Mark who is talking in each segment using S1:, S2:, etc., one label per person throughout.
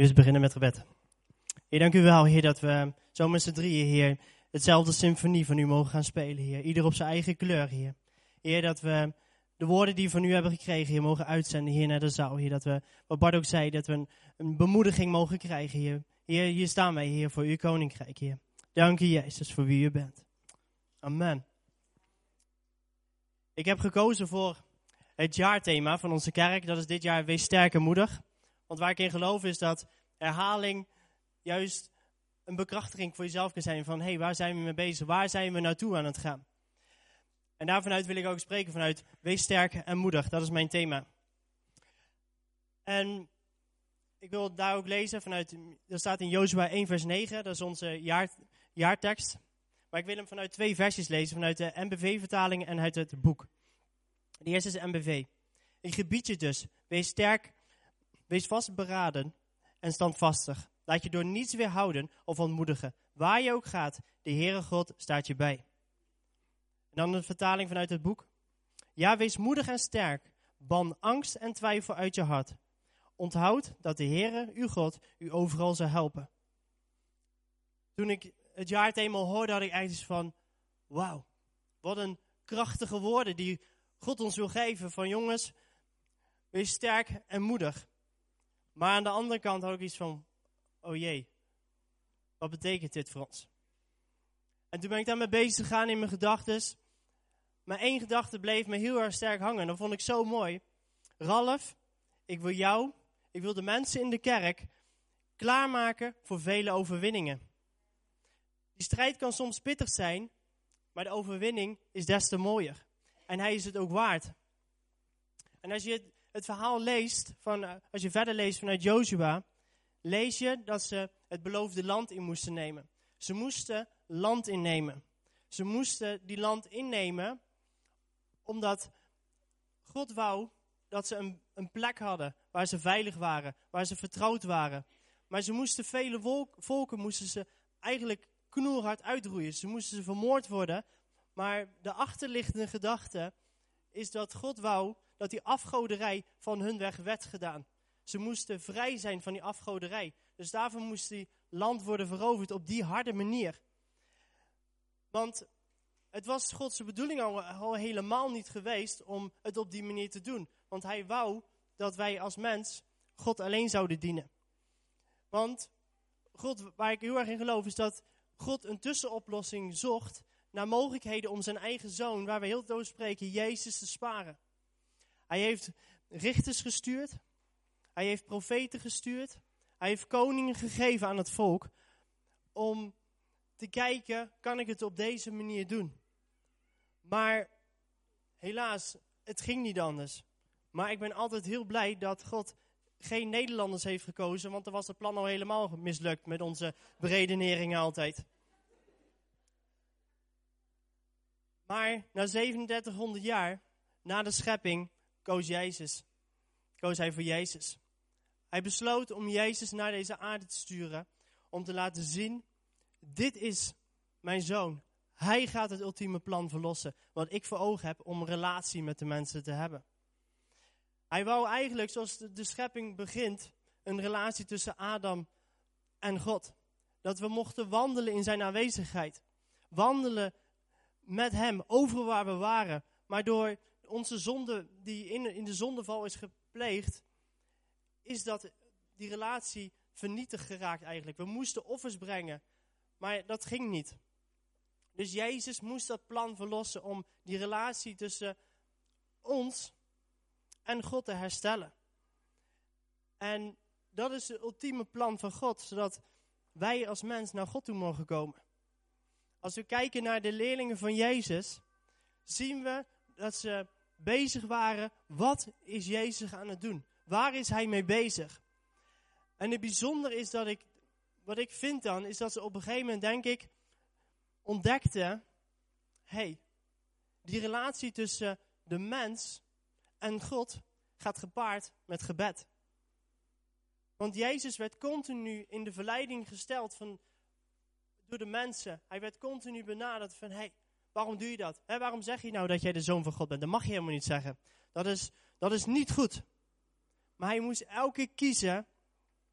S1: We beginnen met gebed. Heer, dank u wel, Heer, dat we zo met z'n drieën, Heer, hetzelfde symfonie van u mogen gaan spelen, Heer. Ieder op zijn eigen kleur, Heer. Heer, dat we de woorden die we van u hebben gekregen, Heer, mogen uitzenden, Heer, naar de zaal. Heer, dat we, wat Bart ook zei, dat we een, een bemoediging mogen krijgen, Heer. Heer, hier staan wij, Heer, voor uw koninkrijk, Heer. Dank u, Jezus, voor wie u bent. Amen. Ik heb gekozen voor het jaarthema van onze kerk. Dat is dit jaar Wees sterk en moedig. Want waar ik in geloof is dat herhaling juist een bekrachtiging voor jezelf kan zijn. Van, hé, hey, waar zijn we mee bezig? Waar zijn we naartoe aan het gaan? En daarvanuit wil ik ook spreken vanuit Wees sterk en moedig. Dat is mijn thema. En ik wil daar ook lezen vanuit, dat staat in Jozua 1 vers 9. Dat is onze jaar, jaartekst. Maar ik wil hem vanuit twee versies lezen. Vanuit de MBV-vertaling en uit het boek. De eerste is MBV. Ik gebied je dus, wees sterk, wees vastberaden en standvastig. Laat je door niets weerhouden of ontmoedigen. Waar je ook gaat, de Heere God staat je bij. En dan een vertaling vanuit het boek. Ja, wees moedig en sterk. Ban angst en twijfel uit je hart. Onthoud dat de Heere, uw God, u overal zal helpen. Toen ik het jaarthema hoorde, had ik eigenlijk van, wauw, wat een krachtige woorden die God ons wil geven. Van jongens, wees sterk en moedig. Maar aan de andere kant had ik iets van, oh jee, wat betekent dit voor ons? En toen ben ik daarmee bezig gegaan in mijn gedachten. Maar één gedachte bleef me heel erg sterk hangen. Dat vond ik zo mooi. Ralf, ik wil jou, ik wil de mensen in de kerk klaarmaken voor vele overwinningen. Die strijd kan soms pittig zijn, maar de overwinning is des te mooier. En hij is het ook waard. En als je het verhaal leest, van, eh, als je verder leest vanuit Joshua, lees je dat ze het beloofde land in moesten nemen. Ze moesten land innemen. Ze moesten die land innemen omdat God wou dat ze een, een plek hadden waar ze veilig waren, waar ze vertrouwd waren. Maar ze moesten vele volken moesten ze eigenlijk knoerhard uitroeien. Ze moesten ze vermoord worden. Maar de achterliggende gedachte is dat God wou dat die afgoderij van hun weg werd gedaan. Ze moesten vrij zijn van die afgoderij. Dus daarvoor moest die land worden veroverd op die harde manier. Want het was Gods bedoeling al, al, helemaal niet geweest om het op die manier te doen. Want hij wou dat wij als mens God alleen zouden dienen. Want God, waar ik heel erg in geloof, is dat God een tussenoplossing zocht naar mogelijkheden om zijn eigen zoon, waar we heel veel spreken, Jezus te sparen. Hij heeft richters gestuurd, hij heeft profeten gestuurd, hij heeft koningen gegeven aan het volk om te kijken, kan ik het op deze manier doen? Maar helaas, het ging niet anders. Maar ik ben altijd heel blij dat God geen Nederlanders heeft gekozen, want dan was het plan al helemaal mislukt met onze beredeneringen altijd. Maar na 3700 jaar, na de schepping, koos Jezus. Koos hij voor Jezus. Hij besloot om Jezus naar deze aarde te sturen, om te laten zien, dit is mijn zoon. Hij gaat het ultieme plan verlossen, wat ik voor ogen heb om een relatie met de mensen te hebben. Hij wou eigenlijk, zoals de, schepping begint, een relatie tussen Adam en God. Dat we mochten wandelen in zijn aanwezigheid. Wandelen met hem, over waar we waren. Maar door onze zonde, die in, in de zondeval is gepleegd, is dat die relatie vernietigd geraakt eigenlijk. We moesten offers brengen, maar dat ging niet. Dus Jezus moest dat plan verlossen om die relatie tussen ons en God te herstellen. En dat is het ultieme plan van God, zodat wij als mens naar God toe mogen komen. Als we kijken naar de leerlingen van Jezus, zien we dat ze bezig waren. Wat is Jezus aan het doen? Waar is hij mee bezig? En het bijzonder is dat ik, wat ik vind dan, is dat ze op een gegeven moment, denk ik, ontdekten: hey, die relatie tussen de mens en God gaat gepaard met gebed. Want Jezus werd continu in de verleiding gesteld van door de mensen. Hij werd continu benaderd van, hey, waarom doe je dat? waarom zeg je nou dat jij de zoon van God bent? Dat mag je helemaal niet zeggen. Dat is, dat is niet goed. Maar hij moest elke keer kiezen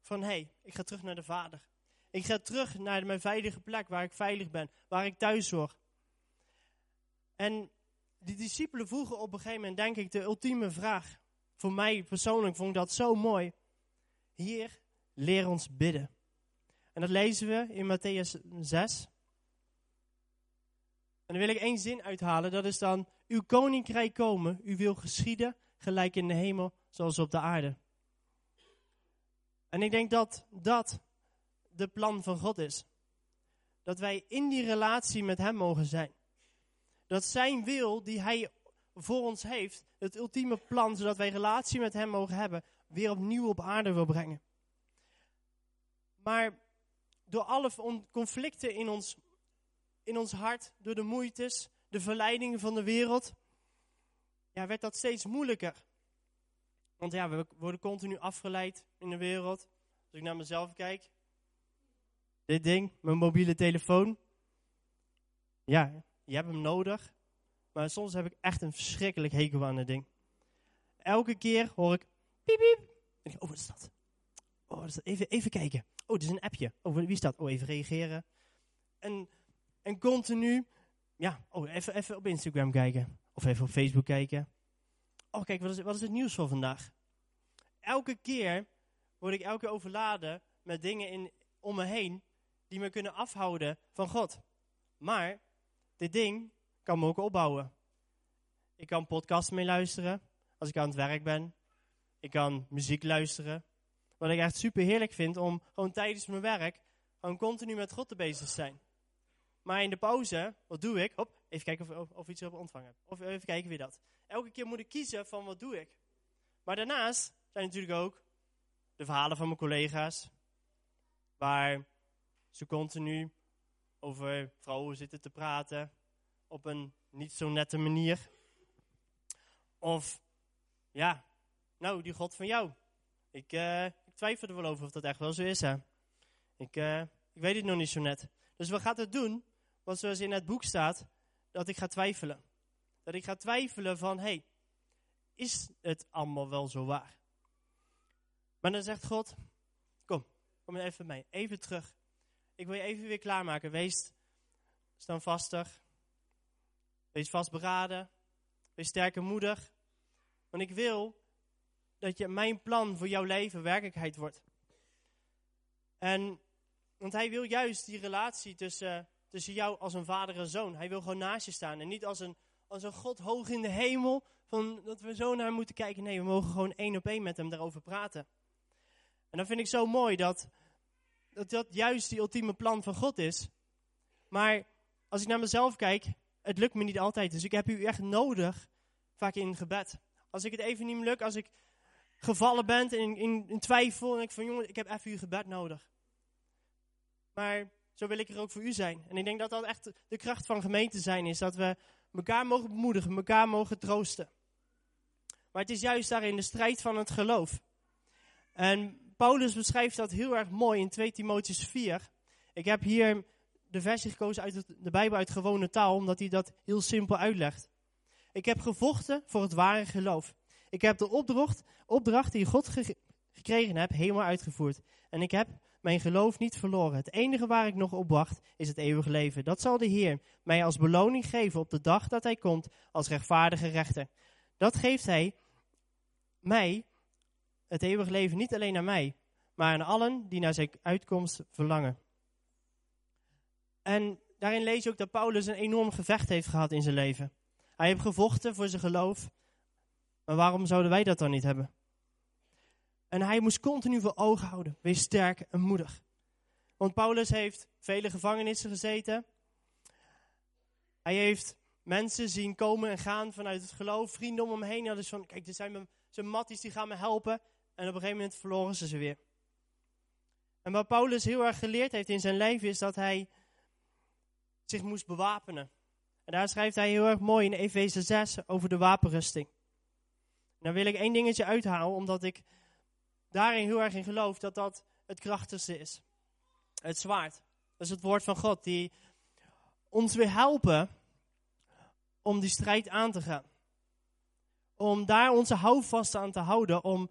S1: van hé, hey, ik ga terug naar de Vader. Ik ga terug naar mijn veilige plek waar ik veilig ben, waar ik thuis hoor. En die discipelen vroegen op een gegeven moment, denk ik, de ultieme vraag. Voor mij persoonlijk vond ik dat zo mooi. Heer, leer ons bidden. En dat lezen we in Matthäus 6. En dan wil ik één zin uithalen. Dat is dan, uw koninkrijk komen, u wil geschieden, gelijk in de hemel, zoals op de aarde. En ik denk dat dat de plan van God is. Dat wij in die relatie met Hem mogen zijn. Dat Zijn wil, die Hij voor ons heeft, het ultieme plan, zodat wij relatie met Hem mogen hebben, weer opnieuw op aarde wil brengen. Maar door alle conflicten in ons, in ons hart, door de moeites, de verleidingen van de wereld, ja, werd dat steeds moeilijker. Want ja, we worden continu afgeleid in de wereld. Als ik naar mezelf kijk, dit ding, mijn mobiele telefoon. Ja, je hebt hem nodig. Maar soms heb ik echt een verschrikkelijk hekel aan het ding. Elke keer hoor ik piep piep. En ik, oh, wat is dat? Oh, wat is dat? Even, even kijken. Oh, dit is een appje. Oh, wie is dat? Oh, even reageren. En, en continu, ja, oh, even, even op Instagram kijken. Of even op Facebook kijken. Oh, kijk, wat is, wat is het nieuws voor vandaag? Elke keer word ik elke keer overladen met dingen in, om me heen die me kunnen afhouden van God. Maar dit ding kan me ook opbouwen. Ik kan podcasts mee luisteren als ik aan het werk ben. Ik kan muziek luisteren. Wat ik echt super heerlijk vind om gewoon tijdens mijn werk gewoon continu met God te bezig zijn. Maar in de pauze, wat doe ik? Hop, even kijken of, of, iets op ontvangen. Of even kijken wie dat. Elke keer moet ik kiezen van wat doe ik. Maar daarnaast zijn natuurlijk ook de verhalen van mijn collega's. Waar ze continu over vrouwen zitten te praten. Op een niet zo nette manier. Of, ja, nou, die God van jou. Ik, uh, ik twijfel er wel over of dat echt wel zo is, hè. Ik, uh, ik weet het nog niet zo net. Dus wat gaat het doen? Want zoals in het boek staat, dat ik ga twijfelen. Dat ik ga twijfelen van, hey, is het allemaal wel zo waar? Maar dan zegt God, kom, kom even mee, even terug. Ik wil je even weer klaarmaken. Wees standvastig. Wees vastberaden. Wees sterk en moedig. Want ik wil dat je mijn plan voor jouw leven werkelijkheid wordt. En, want hij wil juist die relatie tussen, tussen jou als een vader en zoon. Hij wil gewoon naast je staan. En niet als een, als een God hoog in de hemel. Van dat we zo naar hem moeten kijken. Nee, we mogen gewoon één op één met hem daarover praten. En dan vind ik zo mooi dat, dat dat juist die ultieme plan van God is. Maar als ik naar mezelf kijk, het lukt me niet altijd. Dus ik heb u echt nodig, vaak in gebed. Als ik het even niet lukt, als ik gevallen ben in, in, in twijfel en ik van jongen, ik heb even uw gebed nodig. Maar zo wil ik er ook voor u zijn. En ik denk dat dat echt de kracht van gemeente zijn is. Dat we elkaar mogen bemoedigen, elkaar mogen troosten. Maar het is juist daarin de strijd van het geloof. En Paulus beschrijft dat heel erg mooi in 2 Timotheus 4. Ik heb hier de versie gekozen uit de Bijbel uit gewone taal, omdat hij dat heel simpel uitlegt. Ik heb gevochten voor het ware geloof. Ik heb de opdracht, opdracht die God gekregen heb, helemaal uitgevoerd. En ik heb mijn geloof niet verloren. Het enige waar ik nog op wacht, is het eeuwige leven. Dat zal de Heer mij als beloning geven op de dag dat hij komt als rechtvaardige rechter. Dat geeft hij mij het eeuwige leven niet alleen aan mij, maar aan allen die naar zijn uitkomst verlangen. En daarin lees je ook dat Paulus een enorm gevecht heeft gehad in zijn leven. Hij heeft gevochten voor zijn geloof. Maar waarom zouden wij dat dan niet hebben? En hij moest continu voor ogen houden. Wees sterk en moedig. Want Paulus heeft vele gevangenissen gezeten. Hij heeft mensen zien komen en gaan vanuit het geloof. Vrienden om hem heen hadden van, kijk, er zijn mijn, zijn matties die gaan me helpen. En op een gegeven moment verloren ze ze weer. En wat Paulus heel erg geleerd heeft in zijn leven is dat hij zich moest bewapenen. En daar schrijft hij heel erg mooi in Efeze 6 over de wapenrusting. En wil ik één dingetje uithalen, omdat ik daarin heel erg in geloof dat dat het krachtigste is. Het zwaard. Dat is het woord van God die ons wil helpen om die strijd aan te gaan. Om daar onze houvast aan te houden, om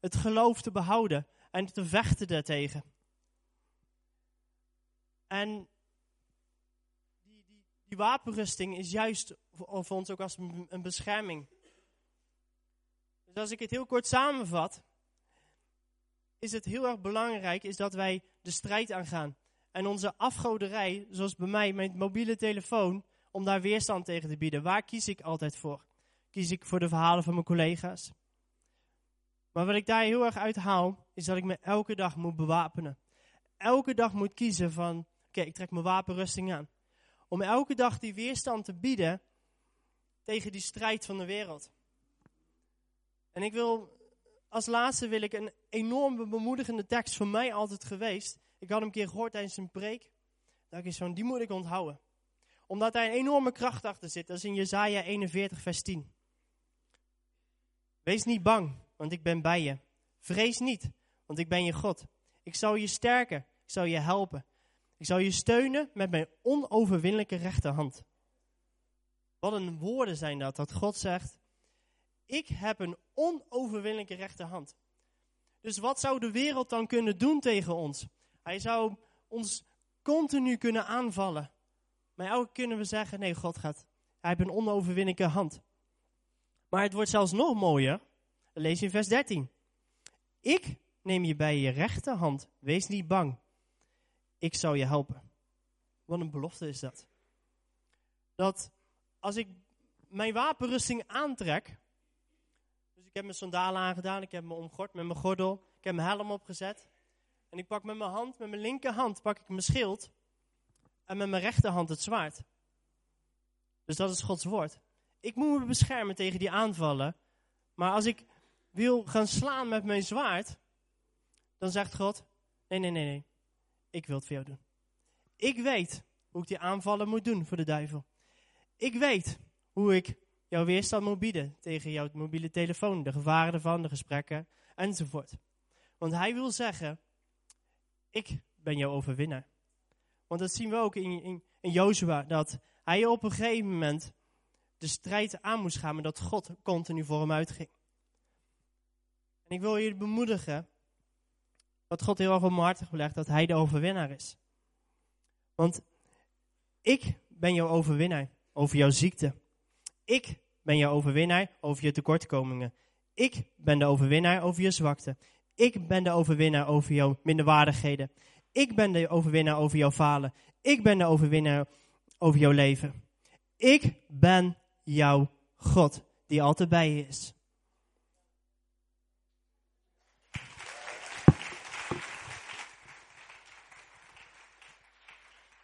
S1: het geloof te behouden. en te vechten daartegen. En die, die, die wapenrusting is juist voor, ons ook als een bescherming. Dus als ik het heel kort samenvat, is het heel erg belangrijk is dat wij de strijd aangaan. En onze afgoderij, zoals bij mij, mijn mobiele telefoon, om daar weerstand tegen te bieden. Waar kies ik altijd voor? Kies ik voor de verhalen van mijn collega's? Maar wat ik daar heel erg uit haal, is dat ik me elke dag moet bewapenen. Elke dag moet kiezen van, oké, ik trek mijn wapenrusting aan. Om elke dag die weerstand te bieden tegen die strijd van de wereld. En ik wil, als laatste wil ik een enorme bemoedigende tekst voor mij altijd geweest. Ik had hem een keer gehoord tijdens een preek. Dat is zo'n, die moet ik onthouden. Omdat daar een enorme kracht achter zit. Dat is in Jezaja 41 vers 10. Wees niet bang, want ik ben bij je. Vrees niet, want ik ben je God. Ik zal je sterken, ik zal je helpen. Ik zal je steunen met mijn onoverwinnelijke rechterhand. Wat een woorden zijn dat, dat God zegt, ik heb een onoverwinnelijke rechterhand. Dus wat zou de wereld dan kunnen doen tegen ons? Hij zou ons continu kunnen aanvallen. Maar elke kunnen we zeggen, nee, God gaat. Hij heeft een onoverwinnelijke hand. Maar het wordt zelfs nog mooier. Lees je in vers 13. Ik neem je bij je rechterhand. Wees niet bang. Ik zal je helpen. Wat een belofte is dat. Dat als ik mijn wapenrusting aantrek. Ik heb mijn sandalen aangedaan. Ik heb me omgord met mijn gordel. Ik heb mijn helm opgezet. En ik pak met mijn hand, met mijn linkerhand, pak ik mijn schild. En met mijn rechterhand het zwaard. Dus dat is Gods woord. Ik moet me beschermen tegen die aanvallen. Maar als ik wil gaan slaan met mijn zwaard, dan zegt God: Nee, nee, nee, nee. Ik wil het voor jou doen. Ik weet hoe ik die aanvallen moet doen voor de duivel. Ik weet hoe ik jouw weerstand moet bieden tegen jouw mobiele telefoon, de gevaren ervan, de gesprekken enzovoort. Want hij wil zeggen: Ik ben jouw overwinnaar. Want dat zien we ook in, in, in Jozua, dat hij op een gegeven moment de strijd aan moest gaan, maar dat God continu voor hem uitging. En ik wil je bemoedigen, wat God heel erg op mijn hart heeft gelegd, dat hij de overwinnaar is. Want ik ben jouw overwinnaar over jouw ziekte. Ik ben jouw overwinnaar over je tekortkomingen. Ik ben de overwinnaar over je zwakte. Ik ben de overwinnaar over jouw minderwaardigheden. Ik ben de overwinnaar over jouw falen. Ik ben de overwinnaar over jouw leven. Ik ben jouw God die altijd bij je is.